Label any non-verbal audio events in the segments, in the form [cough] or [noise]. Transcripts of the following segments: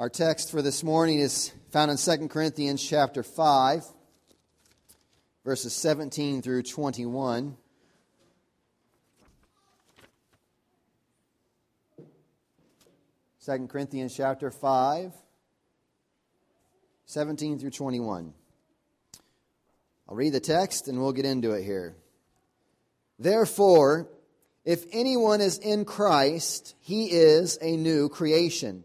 Our text for this morning is found in 2 Corinthians chapter 5, verses 17 through 21. Second Corinthians chapter 5, 17 through 21. I'll read the text and we'll get into it here. Therefore, if anyone is in Christ, he is a new creation.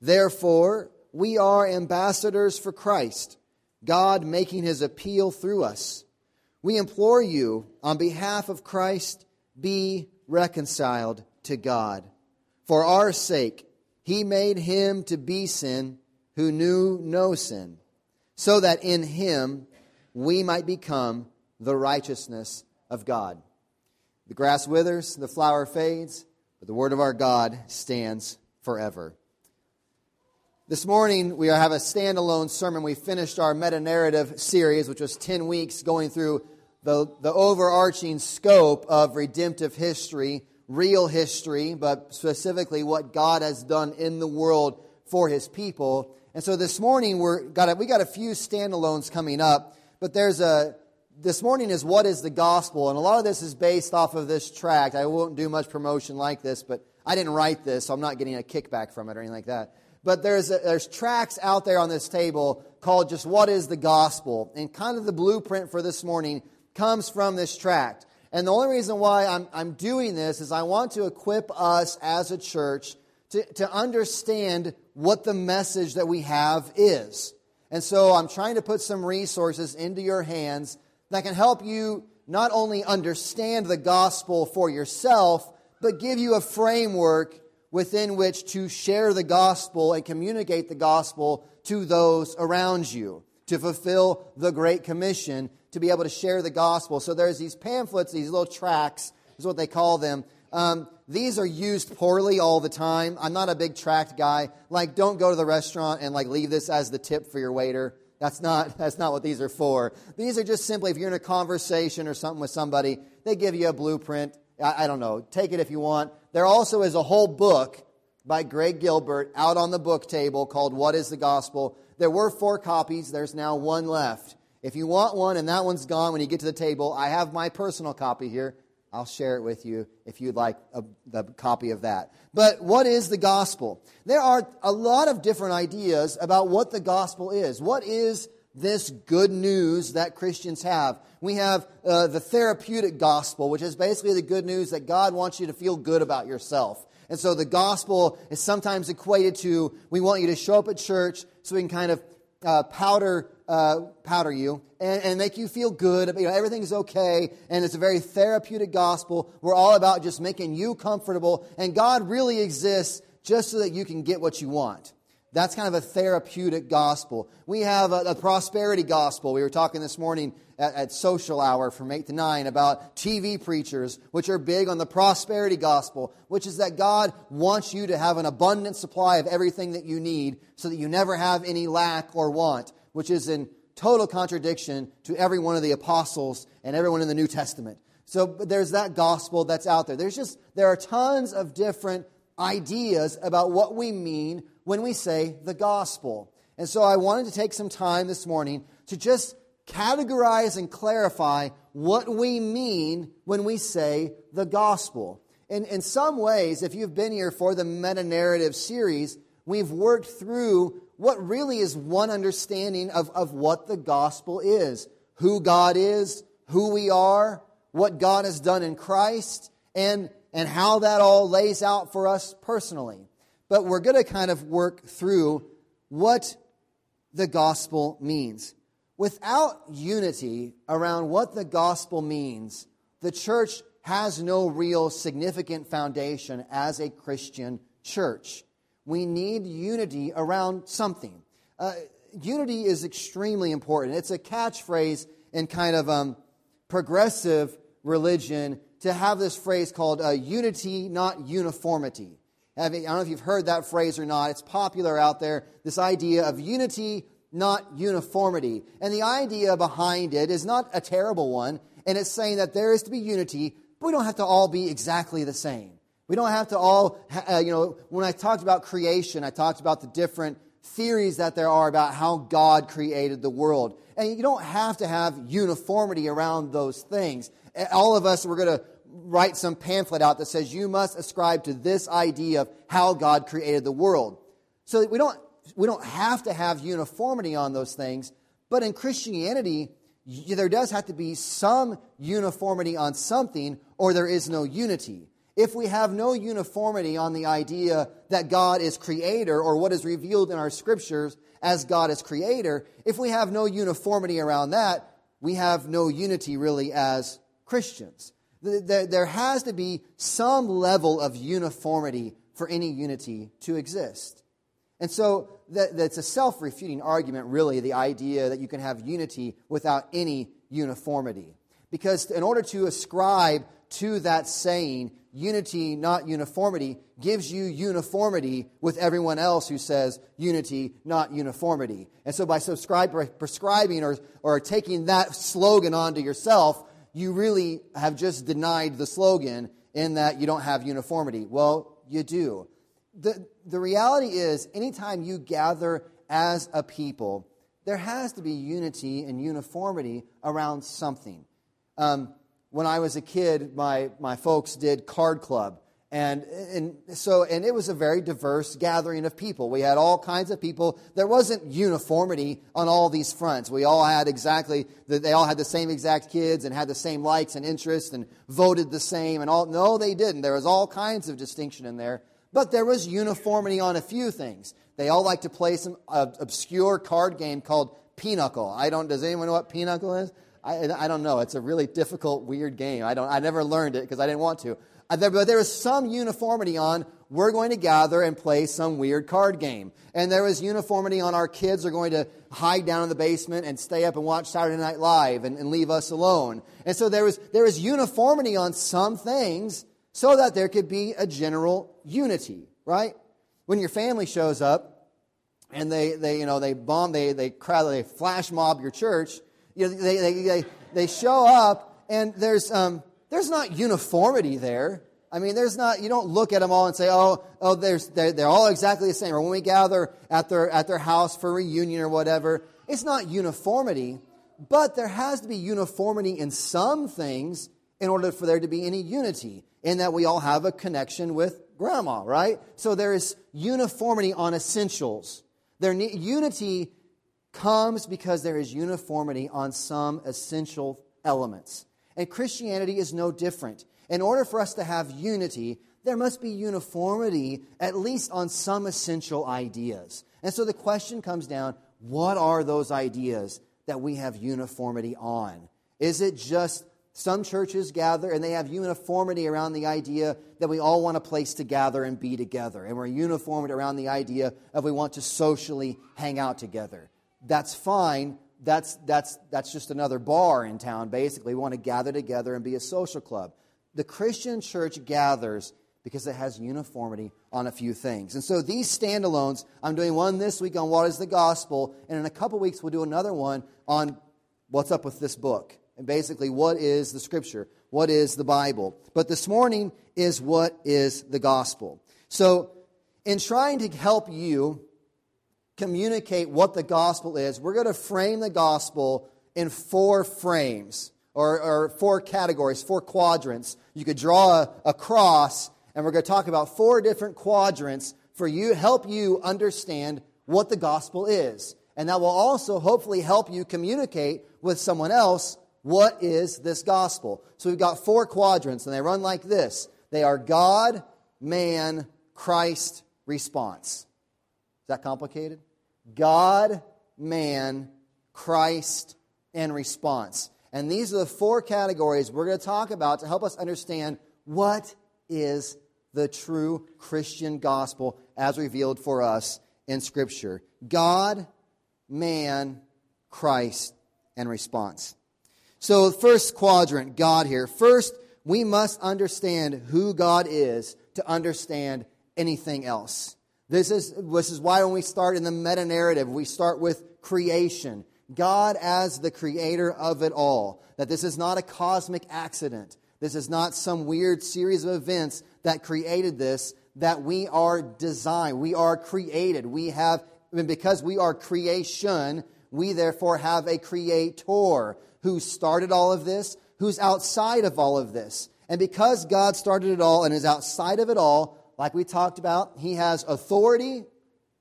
Therefore, we are ambassadors for Christ, God making his appeal through us. We implore you, on behalf of Christ, be reconciled to God. For our sake, he made him to be sin who knew no sin, so that in him we might become the righteousness of God. The grass withers, the flower fades, but the word of our God stands forever. This morning, we have a standalone sermon. We finished our meta narrative series, which was 10 weeks going through the, the overarching scope of redemptive history, real history, but specifically what God has done in the world for his people. And so this morning, we're got a, we got a few standalones coming up, but there's a, this morning is what is the gospel, and a lot of this is based off of this tract. I won't do much promotion like this, but I didn't write this, so I'm not getting a kickback from it or anything like that but there's, a, there's tracts out there on this table called just What is the Gospel? And kind of the blueprint for this morning comes from this tract. And the only reason why I'm, I'm doing this is I want to equip us as a church to, to understand what the message that we have is. And so I'm trying to put some resources into your hands that can help you not only understand the gospel for yourself, but give you a framework within which to share the gospel and communicate the gospel to those around you, to fulfill the Great Commission, to be able to share the gospel. So there's these pamphlets, these little tracts, is what they call them. Um, these are used poorly all the time. I'm not a big tract guy. Like, don't go to the restaurant and like leave this as the tip for your waiter. That's not, [laughs] that's not what these are for. These are just simply if you're in a conversation or something with somebody, they give you a blueprint. I, I don't know. Take it if you want. There also is a whole book by Greg Gilbert out on the book table called What is the Gospel? There were four copies, there's now one left. If you want one and that one's gone when you get to the table, I have my personal copy here. I'll share it with you if you'd like a, the copy of that. But what is the gospel? There are a lot of different ideas about what the gospel is. What is this good news that Christians have. We have uh, the therapeutic gospel, which is basically the good news that God wants you to feel good about yourself. And so the gospel is sometimes equated to we want you to show up at church so we can kind of uh, powder uh, powder you and, and, make you feel good. You know, everything's okay, and it's a very therapeutic gospel. We're all about just making you comfortable, and God really exists just so that you can get what you want. That's kind of a therapeutic gospel. We have a, a prosperity gospel. We were talking this morning at, at, social hour from 8 to 9 about TV preachers, which are big on the prosperity gospel, which is that God wants you to have an abundant supply of everything that you need so that you never have any lack or want, which is in total contradiction to every one of the apostles and everyone in the New Testament. So there's that gospel that's out there. There's just, there are tons of different ideas about what we mean when we say the gospel. And so I wanted to take some time this morning to just categorize and clarify what we mean when we say the gospel. And in some ways, if you've been here for the meta narrative series, we've worked through what really is one understanding of, of what the gospel is who God is, who we are, what God has done in Christ, and, and how that all lays out for us personally but we're going to kind of work through what the gospel means. Without unity around what the gospel means, the church has no real significant foundation as a Christian church. we need unity around something. Uh, unity is extremely important. It's a catchphrase in kind of um, progressive religion to have this phrase called uh, unity, not uniformity. I don't know if you've heard that phrase or not. It's popular out there, this idea of unity, not uniformity. And the idea behind it is not a terrible one, and it's saying that there is to be unity, but we don't have to all be exactly the same. We don't have to all, uh, you know, when I talked about creation, I talked about the different theories that there are about how God created the world. And you don't have to have uniformity around those things. All of us, we're going to write some pamphlet out that says you must ascribe to this idea of how God created the world. So we don't, we don't have to have uniformity on those things. But in Christianity, there does have to be some uniformity on something, or there is no unity. If we have no uniformity on the idea that God is creator or what is revealed in our scriptures as God is creator, if we have no uniformity around that, we have no unity really as Christians. There has to be some level of uniformity for any unity to exist. And so that's a self refuting argument, really, the idea that you can have unity without any uniformity. Because in order to ascribe to that saying, unity, not uniformity, gives you uniformity with everyone else who says unity, not uniformity. And so by subscribe, prescribing or, or taking that slogan onto yourself, you really have just denied the slogan in that you don't have uniformity. Well, you do. The, the reality is, anytime you gather as a people, there has to be unity and uniformity around something. Um, when I was a kid, my, my folks did card club. And, and so, and it was a very diverse gathering of people. We had all kinds of people. There wasn't uniformity on all these fronts. We all had exactly, they all had the same exact kids and had the same likes and interests and voted the same and all. No, they didn't. There was all kinds of distinction in there. But there was uniformity on a few things. They all like to play some uh, obscure card game called Pinochle. I don't, does anyone know what Pinochle is? I, I don't know. It's a really difficult, weird game. I, don't, I never learned it because I didn't want to. Uh, but there is some uniformity on we're going to gather and play some weird card game. And there is uniformity on our kids are going to hide down in the basement and stay up and watch Saturday Night Live and, and leave us alone. And so there is, there is uniformity on some things so that there could be a general unity, right? When your family shows up and they, they you know, they bomb, they, they crowd, they flash mob your church, you know, they, they, they, they show up and there's, um, there's not uniformity there. I mean, there's not, you don't look at them all and say, oh, oh there's, they're, they're all exactly the same. Or when we gather at their, at their house for reunion or whatever, it's not uniformity, but there has to be uniformity in some things in order for there to be any unity, in that we all have a connection with grandma, right? So there is uniformity on essentials. There, unity comes because there is uniformity on some essential elements. And Christianity is no different. In order for us to have unity, there must be uniformity, at least on some essential ideas. And so the question comes down what are those ideas that we have uniformity on? Is it just some churches gather and they have uniformity around the idea that we all want a place to gather and be together, and we're uniformed around the idea of we want to socially hang out together? That's fine, that's, that's, that's just another bar in town, basically. We want to gather together and be a social club. The Christian church gathers because it has uniformity on a few things. And so these standalones, I'm doing one this week on what is the gospel, and in a couple weeks we'll do another one on what's up with this book. And basically, what is the scripture? What is the Bible? But this morning is what is the gospel. So, in trying to help you communicate what the gospel is, we're going to frame the gospel in four frames or, or four categories, four quadrants. You could draw a, a cross, and we're going to talk about four different quadrants for you, help you understand what the gospel is. And that will also hopefully help you communicate with someone else what is this gospel. So we've got four quadrants, and they run like this they are God, man, Christ, response. Is that complicated? God, man, Christ, and response. And these are the four categories we're going to talk about to help us understand what is the true Christian gospel as revealed for us in Scripture God, man, Christ, and response. So, first quadrant, God here. First, we must understand who God is to understand anything else. This is, this is why when we start in the meta narrative, we start with creation. God as the creator of it all. That this is not a cosmic accident. This is not some weird series of events that created this, that we are designed. We are created. We have, and because we are creation, we therefore have a creator who started all of this, who's outside of all of this. And because God started it all and is outside of it all, like we talked about, he has authority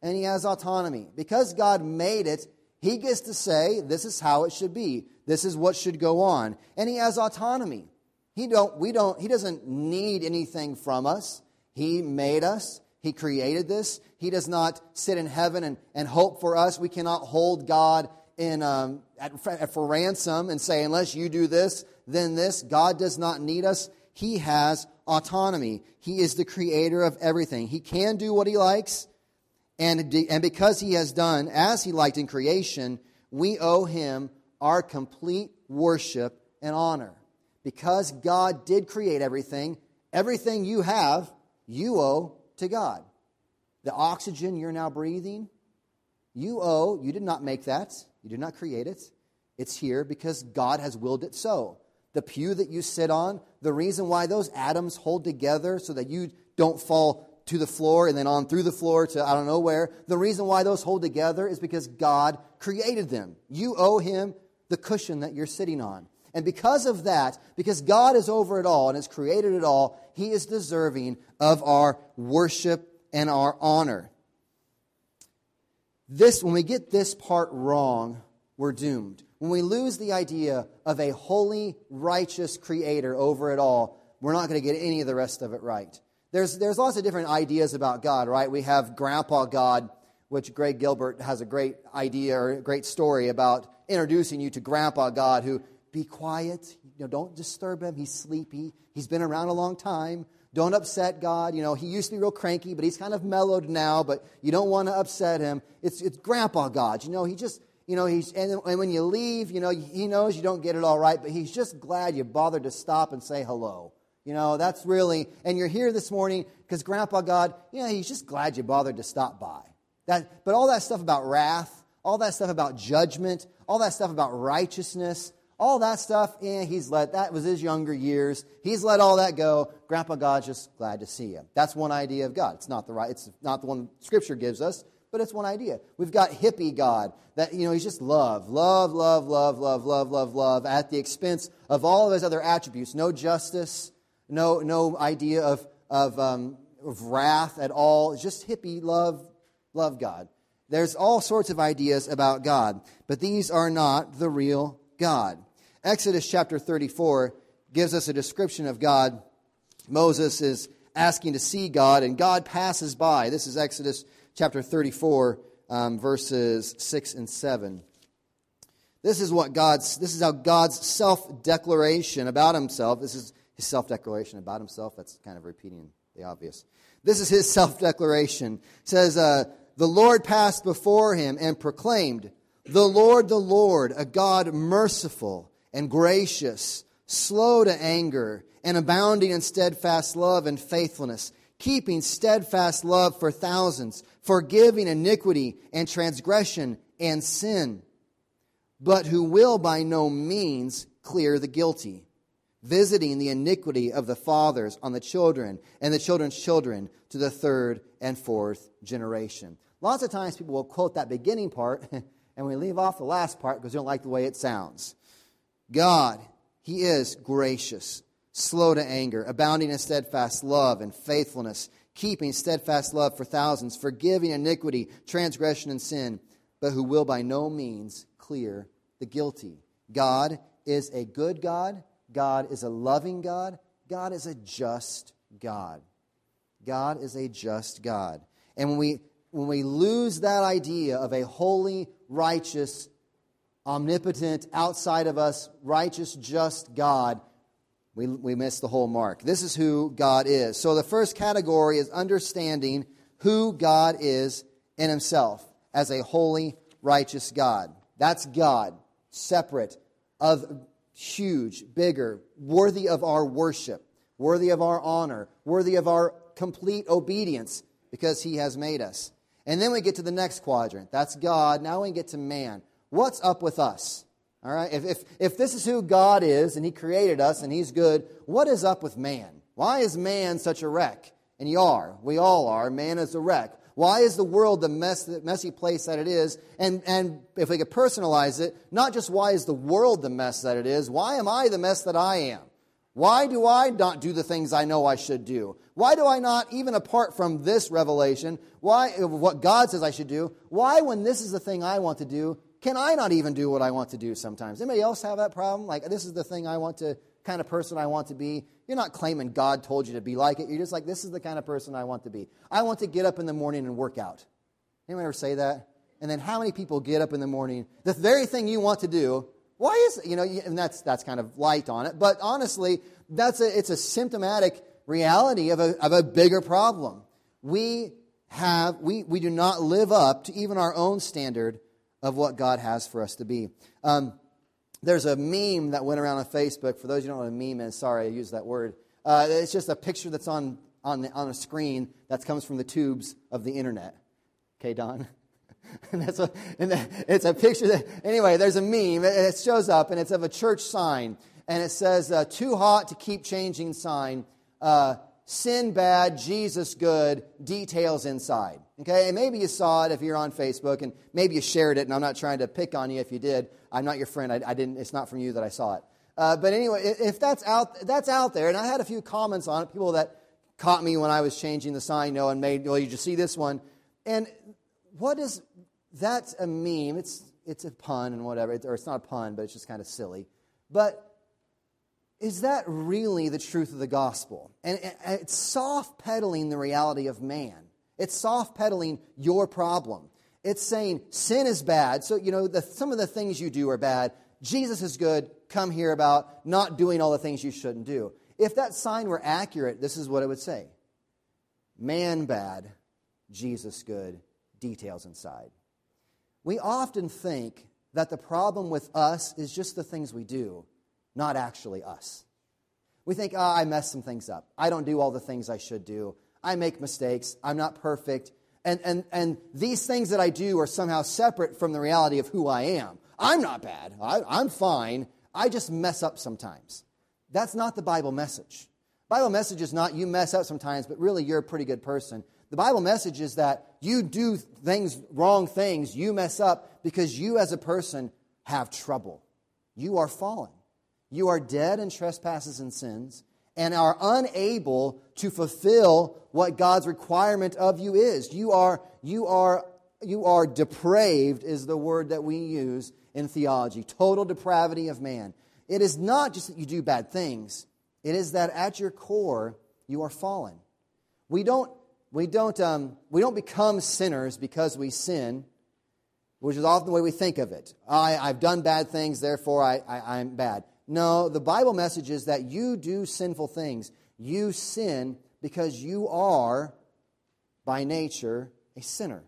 and he has autonomy. Because God made it, he gets to say, this is how it should be. This is what should go on. And he has autonomy. He don't, we don't, he doesn't need anything from us. He made us. He created this. He does not sit in heaven and, and hope for us. We cannot hold God in, um, at, for ransom and say, unless you do this, then this. God does not need us. He has autonomy. He is the creator of everything. He can do what he likes. And, and because he has done as he liked in creation, we owe him our complete worship and honor. Because God did create everything, everything you have, you owe to God. The oxygen you're now breathing, you owe, you did not make that, you did not create it. It's here because God has willed it so. The pew that you sit on, the reason why those atoms hold together so that you don't fall to the floor and then on through the floor to I don't know where. The reason why those hold together is because God created them. You owe Him the cushion that you're sitting on. And because of that, because God is over it all and has created it all, He is deserving of our worship and our honor. This, when we get this part wrong, we're doomed. When we lose the idea of a holy, righteous creator over it all, we're not going to get any of the rest of it right. There's, there's lots of different ideas about God, right? We have Grandpa God, which Greg Gilbert has a great idea or a great story about introducing you to Grandpa God, who be quiet, you know, don't disturb him. He's sleepy. He's been around a long time. Don't upset God. You know, he used to be real cranky, but he's kind of mellowed now, but you don't want to upset him. It's, it's Grandpa God. You know, he just, you know, he's, and, and when you leave, you know, he knows you don't get it all right, but he's just glad you bothered to stop and say hello. You know, that's really, and you're here this morning because Grandpa God, you know, he's just glad you bothered to stop by. That, but all that stuff about wrath, all that stuff about judgment, all that stuff about righteousness, all that stuff, eh, he's let, that was his younger years. He's let all that go. Grandpa God's just glad to see you. That's one idea of God. It's not the right, it's not the one Scripture gives us, but it's one idea. We've got hippie God, that, you know, he's just love, love, love, love, love, love, love, love, at the expense of all of his other attributes. No justice, no, no idea of, of, um, of wrath at all. It's just hippie love, love God. There's all sorts of ideas about God, but these are not the real God. Exodus chapter 34 gives us a description of God. Moses is asking to see God, and God passes by. This is Exodus chapter 34, um, verses 6 and 7. This is what God's, this is how God's self declaration about himself, this is his self declaration about himself. That's kind of repeating the obvious. This is his self declaration. says, uh, The Lord passed before him and proclaimed, The Lord, the Lord, a God merciful and gracious, slow to anger, and abounding in steadfast love and faithfulness, keeping steadfast love for thousands, forgiving iniquity and transgression and sin, but who will by no means clear the guilty visiting the iniquity of the fathers on the children and the children's children to the third and fourth generation. Lots of times people will quote that beginning part [laughs] and we leave off the last part because they don't like the way it sounds. God, He is gracious, slow to anger, abounding in steadfast love and faithfulness, keeping steadfast love for thousands, forgiving iniquity, transgression, and sin, but who will by no means clear the guilty. God is a good God God is a loving God. God is a just God. God is a just God. And when we, when we lose that idea of a holy, righteous, omnipotent, outside of us, righteous, just God, we, we miss the whole mark. This is who God is. So the first category is understanding who God is in himself as a holy, righteous God. That's God, separate, of huge, bigger, worthy of our worship, worthy of our honor, worthy of our complete obedience because he has made us. And then we get to the next quadrant. That's God. Now we get to man. What's up with us? All right? If, if, if this is who God is and he created us and he's good, what is up with man? Why is man such a wreck? And you are. We all are. Man is a wreck. Why is the world the mess, messy place that it is? And, and if we could personalize it, not just why is the world the mess that it is, why am I the mess that I am? Why do I not do the things I know I should do? Why do I not, even apart from this revelation, why, what God says I should do, why, when this is the thing I want to do, can I not even do what I want to do sometimes? Anybody else have that problem? Like, this is the thing I want to, kind of person I want to be. You're not claiming God told you to be like it. You're just like, this is the kind of person I want to be. I want to get up in the morning and work out. Anyone ever say that? And then how many people get up in the morning, the very thing you want to do, why is it, you know, and that's, that's kind of light on it. But honestly, that's a, it's a symptomatic reality of a, of a bigger problem. We have, we, we do not live up to even our own standard of what God has for us to be. Um, there's a meme that went around on Facebook. For those who don't know what a meme is, sorry I used that word. Uh, it's just a picture that's on, on, on a screen that comes from the tubes of the internet. Okay, Don? [laughs] and that's a, and it's a picture that, anyway, there's a meme. It, shows up, and it's of a church sign. And it says, uh, too hot to keep changing sign. Uh, sin bad, Jesus good, details inside. Okay, and maybe you saw it if you're on Facebook, and maybe you shared it, and I'm not trying to pick on you if you did. I'm not your friend. I, I didn't, it's not from you that I saw it. Uh, but anyway, if that's out, that's out there, and I had a few comments on it, people that caught me when I was changing the sign, you know, and made, well, you just see this one. And what is, that's a meme. It's, it's a pun and whatever, or it's not a pun, but it's just kind of silly. But is that really the truth of the gospel? And it's soft pedaling the reality of man. It's soft pedaling your problem. It's saying sin is bad. So, you know, the, some of the things you do are bad. Jesus is good. Come here about not doing all the things you shouldn't do. If that sign were accurate, this is what it would say Man bad, Jesus good, details inside. We often think that the problem with us is just the things we do not actually us. We think, oh, I mess some things up. I don't do all the things I should do. I make mistakes. I'm not perfect. And, and, and these things that I do are somehow separate from the reality of who I am. I'm not bad. I, I'm fine. I just mess up sometimes. That's not the Bible message. Bible message is not you mess up sometimes, but really you're a pretty good person. The Bible message is that you do things, wrong things, you mess up because you as a person have trouble. You are fallen. You are dead in trespasses and sins and are unable to fulfill what God's requirement of you is. You are, you are, you are depraved, is the word that we use in theology. Total depravity of man. It is not just that you do bad things, it is that at your core, you are fallen. We don't, we don't, um, we don't become sinners because we sin, which is often the way we think of it. I, I've done bad things, therefore I, I, I'm bad. No, the Bible message is that you do sinful things. You sin because you are, by nature, a sinner.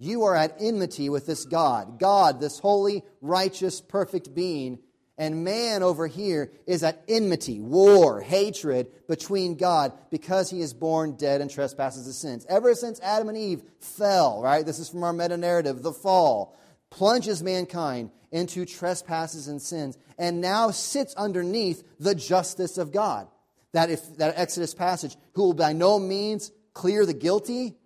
You are at enmity with this God. God, this holy, righteous, perfect being, and man over here is at enmity, war, hatred between God because he is born dead and trespasses and sins. Ever since Adam and Eve fell, right? This is from our meta narrative, the fall plunges mankind into trespasses and sins, and now sits underneath the justice of God. That if that Exodus passage, who will by no means clear the guilty,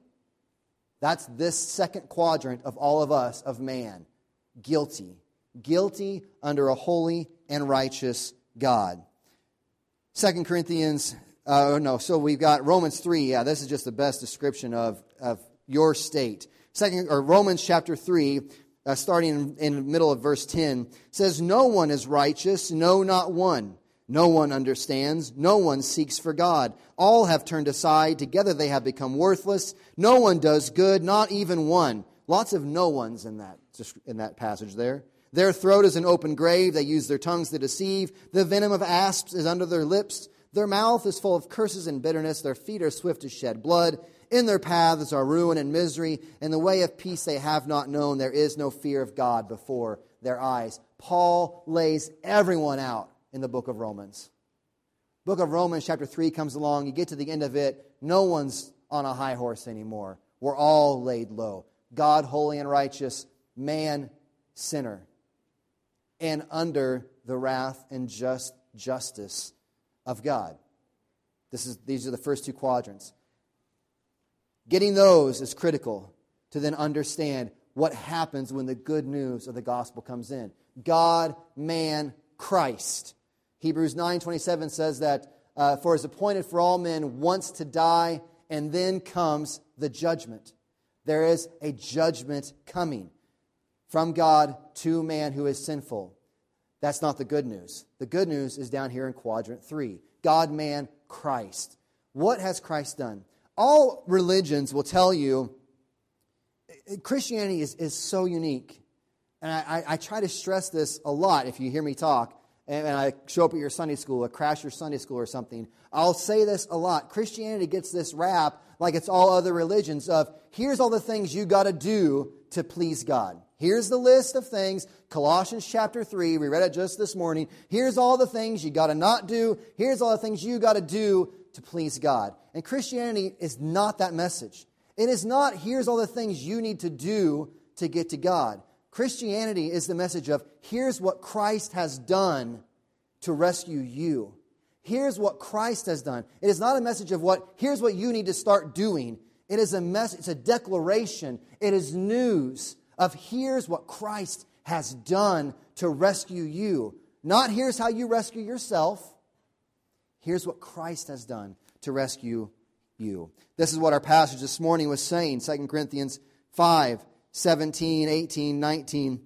that's this second quadrant of all of us, of man. Guilty. Guilty under a holy and righteous God. Second Corinthians, uh, no, so we've got Romans 3. Yeah, this is just the best description of, of your state. Second, or Romans chapter 3, uh, starting in, in the middle of verse 10, says, No one is righteous, no, not one. No one understands. No one seeks for God. All have turned aside. Together they have become worthless. No one does good, not even one. Lots of no ones in that, in that passage there. Their throat is an open grave. They use their tongues to deceive. The venom of asps is under their lips. Their mouth is full of curses and bitterness. Their feet are swift to shed blood. In their paths are ruin and misery. In the way of peace they have not known. There is no fear of God before their eyes. Paul lays everyone out in the book of Romans. Book of Romans, chapter 3, comes along. You get to the end of it. No one's on a high horse anymore. We're all laid low. God, holy and righteous, man, sinner, and under the wrath and just justice of God. This is, these are the first two quadrants. Getting those is critical to then understand what happens when the good news of the gospel comes in. God, man, Christ. Hebrews 9:27 says that uh, for is appointed for all men once to die and then comes the judgment. There is a judgment coming from God to man who is sinful. That's not the good news. The good news is down here in quadrant 3. God, man, Christ. What has Christ done? All religions will tell you Christianity is, is so unique. And I, I, try to stress this a lot if you hear me talk and, and I show up at your Sunday school or crash your Sunday school or something. I'll say this a lot. Christianity gets this rap like it's all other religions of here's all the things you got to do to please God. Here's the list of things. Colossians chapter 3, we read it just this morning. Here's all the things you got to not do. Here's all the things you got to do to please God. And Christianity is not that message. It is not, here's all the things you need to do to get to God. Christianity is the message of, here's what Christ has done to rescue you. Here's what Christ has done. It is not a message of what, here's what you need to start doing. It is a message, it's a declaration. It is news of here's what Christ has done to rescue you. Not here's how you rescue yourself. Here's what Christ has done to rescue you. This is what our passage this morning was saying, 2 Corinthians 5, 17, 18, 19.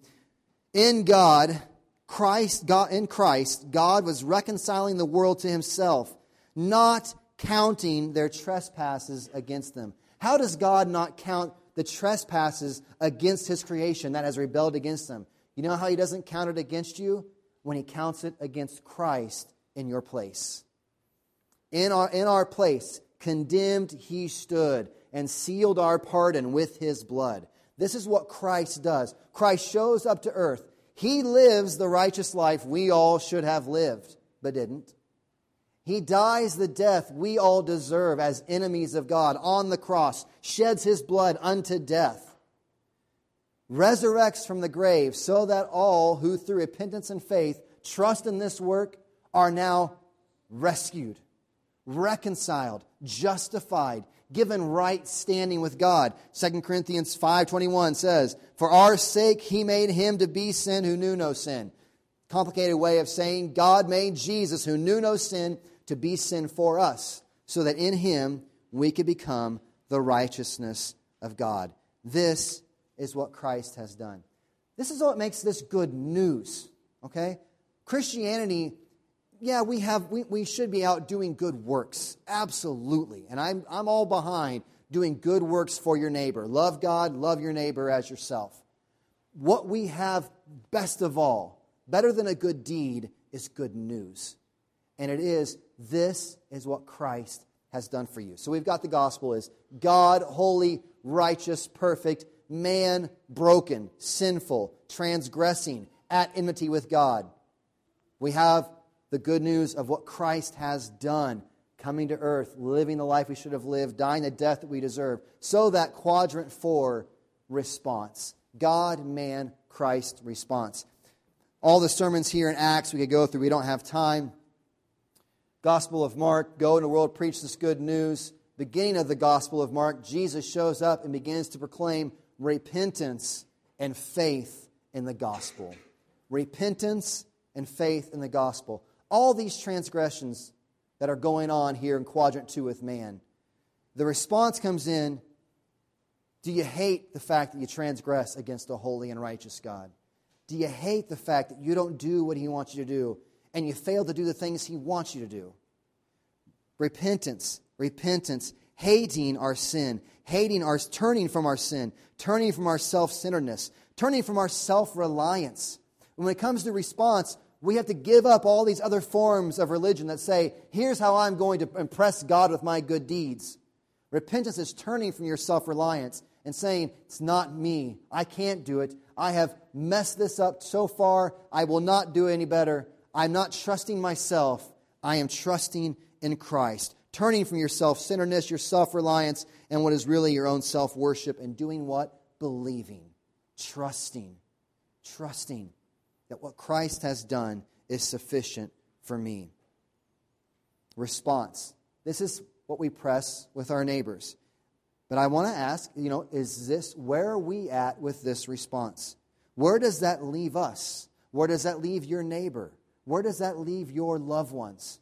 In God, Christ, God, in Christ, God was reconciling the world to himself, not counting their trespasses against them. How does God not count the trespasses against his creation that has rebelled against them? You know how he doesn't count it against you? When he counts it against Christ in your place. In our, in our place, condemned he stood and sealed our pardon with his blood. This is what Christ does. Christ shows up to earth. He lives the righteous life we all should have lived, but didn't. He dies the death we all deserve as enemies of God on the cross, sheds his blood unto death, resurrects from the grave, so that all who through repentance and faith trust in this work are now rescued reconciled, justified, given right standing with God. 2 Corinthians 5:21 says, "For our sake he made him to be sin who knew no sin." Complicated way of saying God made Jesus who knew no sin to be sin for us, so that in him we could become the righteousness of God. This is what Christ has done. This is what makes this good news, okay? Christianity yeah, we, have, we, we should be out doing good works. Absolutely. And I'm, I'm all behind doing good works for your neighbor. Love God, love your neighbor as yourself. What we have best of all, better than a good deed, is good news. And it is, this is what Christ has done for you. So we've got the gospel is God, holy, righteous, perfect, man, broken, sinful, transgressing, at enmity with God. We have the good news of what Christ has done, coming to earth, living the life we should have lived, dying the death that we deserve. So that quadrant four response God, man, Christ response. All the sermons here in Acts we could go through, we don't have time. Gospel of Mark, go in the world, preach this good news. Beginning of the Gospel of Mark, Jesus shows up and begins to proclaim repentance and faith in the gospel. Repentance and faith in the gospel all these transgressions that are going on here in quadrant two with man. The response comes in Do you hate the fact that you transgress against a holy and righteous God? Do you hate the fact that you don't do what He wants you to do and you fail to do the things He wants you to do? Repentance, repentance, hating our sin, hating our turning from our sin, turning from our self centeredness, turning from our self reliance. When it comes to response, we have to give up all these other forms of religion that say, here's how I'm going to impress God with my good deeds. Repentance is turning from your self reliance and saying, It's not me. I can't do it. I have messed this up so far. I will not do any better. I'm not trusting myself. I am trusting in Christ. Turning from your self centeredness, your self reliance, and what is really your own self worship, and doing what? Believing, trusting, trusting that what Christ has done is sufficient for me. Response. This is what we press with our neighbors. But I want to ask, you know, is this, where are we at with this response? Where does that leave us? Where does that leave your neighbor? Where does that leave your loved ones?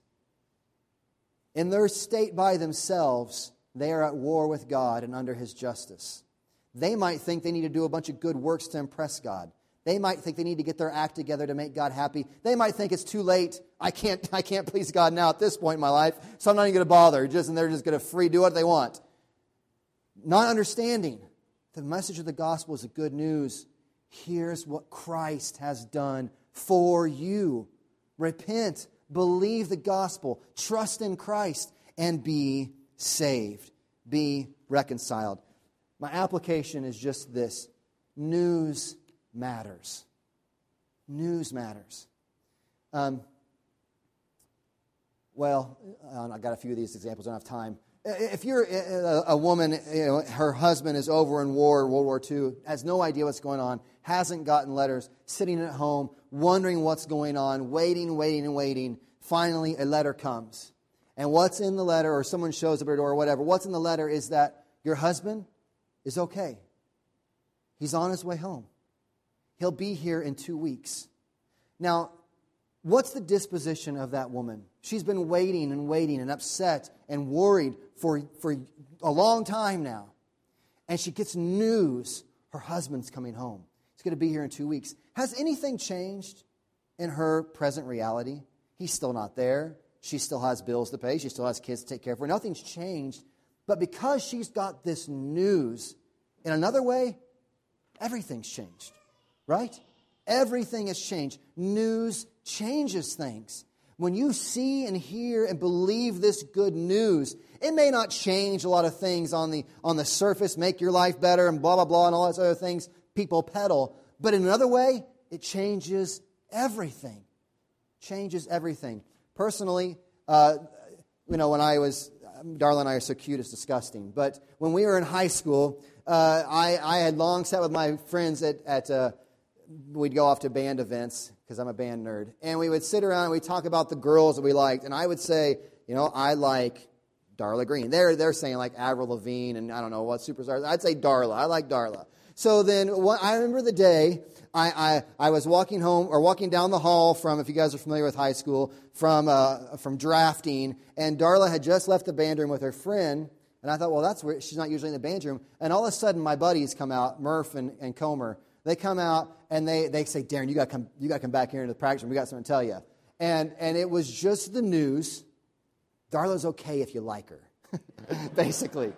In their state by themselves, they are at war with God and under His justice. They might think they need to do a bunch of good works to impress God. They might think they need to get their act together to make God happy. They might think it's too late. I can't, [laughs] I can't please God now at this point in my life, so I'm not even going to bother. Just, and they're just going to free do what they want. Not understanding the message of the gospel is the good news. Here's what Christ has done for you. Repent, believe the gospel, trust in Christ, and be saved. Be reconciled. My application is just this news matters. News matters. Um, well, I got a few of these examples, I don't have time. If you're a woman, you know, her husband is over in war, World War II, has no idea what's going on, hasn't gotten letters, sitting at home, wondering what's going on, waiting, waiting, and waiting. Finally, a letter comes. And what's in the letter, or someone shows up at your door, or whatever, what's in the letter is that your husband is okay. He's on his way home. He'll be here in two weeks. Now, what's the disposition of that woman? She's been waiting and waiting and upset and worried for, for a long time now. And she gets news her husband's coming home. He's going to be here in two weeks. Has anything changed in her present reality? He's still not there. She still has bills to pay. She still has kids to take care of. Nothing's changed. But because she's got this news, in another way, everything's changed right? Everything has changed. News changes things. When you see and hear and believe this good news, it may not change a lot of things on the, on the surface, make your life better, and blah, blah, blah, and all those other things people peddle. But in another way, it changes everything. Changes everything. Personally, uh, you know, when I was, Darla and I are so cute, it's disgusting. But when we were in high school, uh, I, I had long sat with my friends at, at uh, we'd go off to band events because I'm a band nerd, and we would sit around and we'd talk about the girls that we liked, and I would say, you know, I like Darla Green. They're, they're saying like Avril Lavigne and I don't know what superstars. I'd say Darla. I like Darla. So then I remember the day I, I, I, was walking home or walking down the hall from, if you guys are familiar with high school, from, uh, from drafting, and Darla had just left the band room with her friend. And I thought, well, that's where she's not usually in the band room. And all of a sudden, my buddies come out, Murph and, and Comer, they come out and they, they say, Darren, you got come, you got to come back here into the practice room. We got something to tell you. And, and it was just the news. Darla's okay if you like her, [laughs] basically.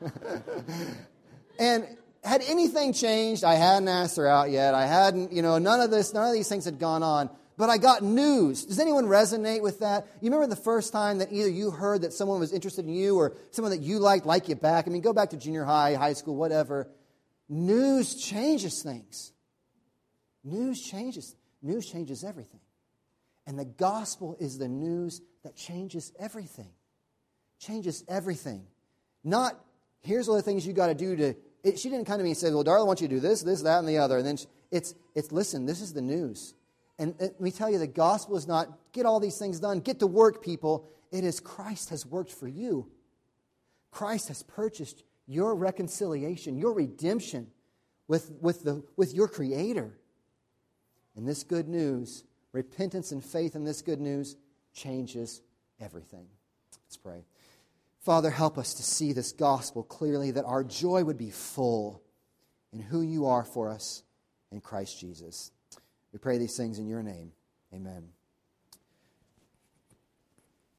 [laughs] and had anything changed? I hadn't asked her out yet. I hadn't, you know, none of this, none of these things had gone on. But I got news. Does anyone resonate with that? You remember the first time that either you heard that someone was interested in you or someone that you liked like you back? I mean, go back to junior high, high school, whatever. News changes things. News changes. News changes everything. And the gospel is the news that changes everything. Changes everything. Not, here's all the things you got to do to. It, she didn't come to me and say, Well, Darla, I want you to do this, this, that, and the other. And then she, it's, it's, listen, this is the news. And let me tell you, the gospel is not get all these things done, get to work, people. It is Christ has worked for you. Christ has purchased your reconciliation, your redemption with, with, the, with your Creator. And this good news, repentance and faith in this good news, changes everything. Let's pray. Father, help us to see this gospel clearly, that our joy would be full in who you are for us in Christ Jesus. We pray these things in your name. Amen.